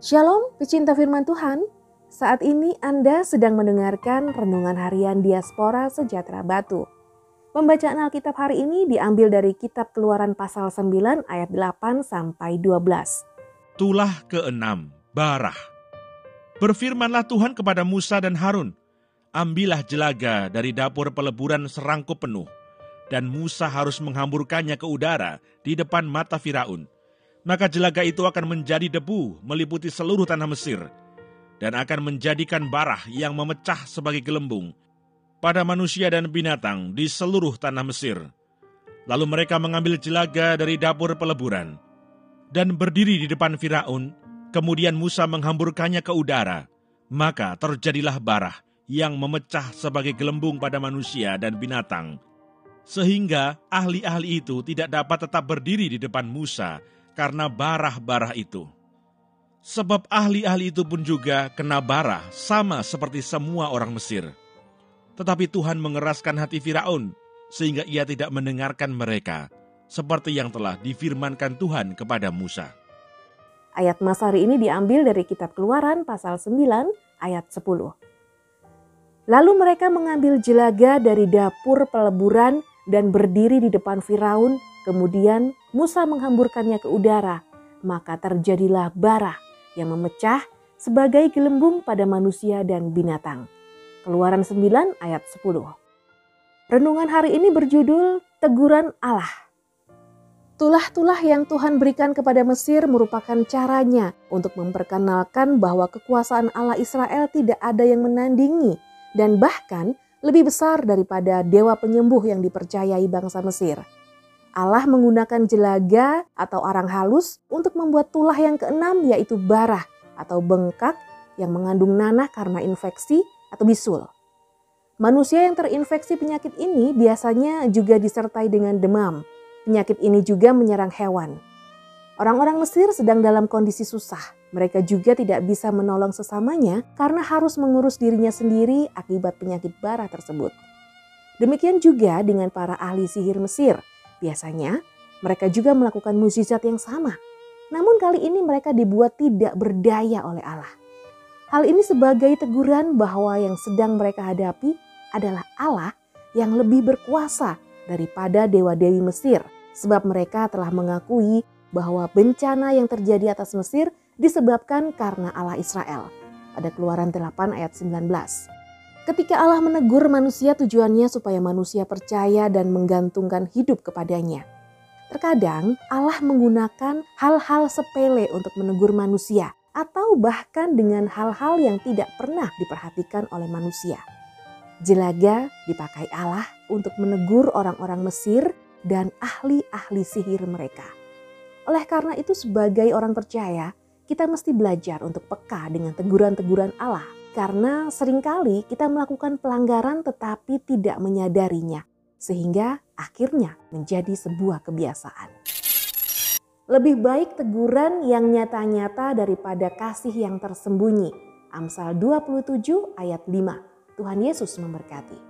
Shalom, pecinta firman Tuhan. Saat ini Anda sedang mendengarkan renungan harian Diaspora Sejahtera Batu. Pembacaan Alkitab hari ini diambil dari kitab Keluaran pasal 9 ayat 8 sampai 12. Tulah keenam, Barah. Berfirmanlah Tuhan kepada Musa dan Harun, Ambillah jelaga dari dapur peleburan serangkup penuh, dan Musa harus menghamburkannya ke udara di depan mata Firaun. Maka jelaga itu akan menjadi debu meliputi seluruh tanah Mesir, dan akan menjadikan barah yang memecah sebagai gelembung pada manusia dan binatang di seluruh tanah Mesir. Lalu mereka mengambil jelaga dari dapur peleburan dan berdiri di depan Firaun. Kemudian Musa menghamburkannya ke udara, maka terjadilah barah yang memecah sebagai gelembung pada manusia dan binatang sehingga ahli-ahli itu tidak dapat tetap berdiri di depan Musa karena barah-barah itu. Sebab ahli-ahli itu pun juga kena barah sama seperti semua orang Mesir. Tetapi Tuhan mengeraskan hati Firaun sehingga ia tidak mendengarkan mereka seperti yang telah difirmankan Tuhan kepada Musa. Ayat Mas hari ini diambil dari kitab Keluaran pasal 9 ayat 10. Lalu mereka mengambil jelaga dari dapur peleburan dan berdiri di depan Firaun. Kemudian Musa menghamburkannya ke udara, maka terjadilah bara yang memecah sebagai gelembung pada manusia dan binatang. Keluaran 9 ayat 10. Renungan hari ini berjudul Teguran Allah. Tulah-tulah yang Tuhan berikan kepada Mesir merupakan caranya untuk memperkenalkan bahwa kekuasaan Allah Israel tidak ada yang menandingi dan bahkan lebih besar daripada dewa penyembuh yang dipercayai bangsa Mesir. Allah menggunakan jelaga atau arang halus untuk membuat tulah yang keenam yaitu barah atau bengkak yang mengandung nanah karena infeksi atau bisul. Manusia yang terinfeksi penyakit ini biasanya juga disertai dengan demam. Penyakit ini juga menyerang hewan. Orang-orang Mesir sedang dalam kondisi susah. Mereka juga tidak bisa menolong sesamanya karena harus mengurus dirinya sendiri akibat penyakit bara tersebut. Demikian juga dengan para ahli sihir Mesir. Biasanya mereka juga melakukan mukjizat yang sama. Namun kali ini mereka dibuat tidak berdaya oleh Allah. Hal ini sebagai teguran bahwa yang sedang mereka hadapi adalah Allah yang lebih berkuasa daripada dewa-dewi Mesir sebab mereka telah mengakui bahwa bencana yang terjadi atas Mesir disebabkan karena Allah Israel. Pada Keluaran 8 ayat 19. Ketika Allah menegur manusia tujuannya supaya manusia percaya dan menggantungkan hidup kepadanya. Terkadang Allah menggunakan hal-hal sepele untuk menegur manusia atau bahkan dengan hal-hal yang tidak pernah diperhatikan oleh manusia. Jelaga dipakai Allah untuk menegur orang-orang Mesir dan ahli-ahli sihir mereka. Oleh karena itu sebagai orang percaya, kita mesti belajar untuk peka dengan teguran-teguran Allah. Karena sering kali kita melakukan pelanggaran tetapi tidak menyadarinya. Sehingga akhirnya menjadi sebuah kebiasaan. Lebih baik teguran yang nyata-nyata daripada kasih yang tersembunyi. Amsal 27 ayat 5. Tuhan Yesus memberkati.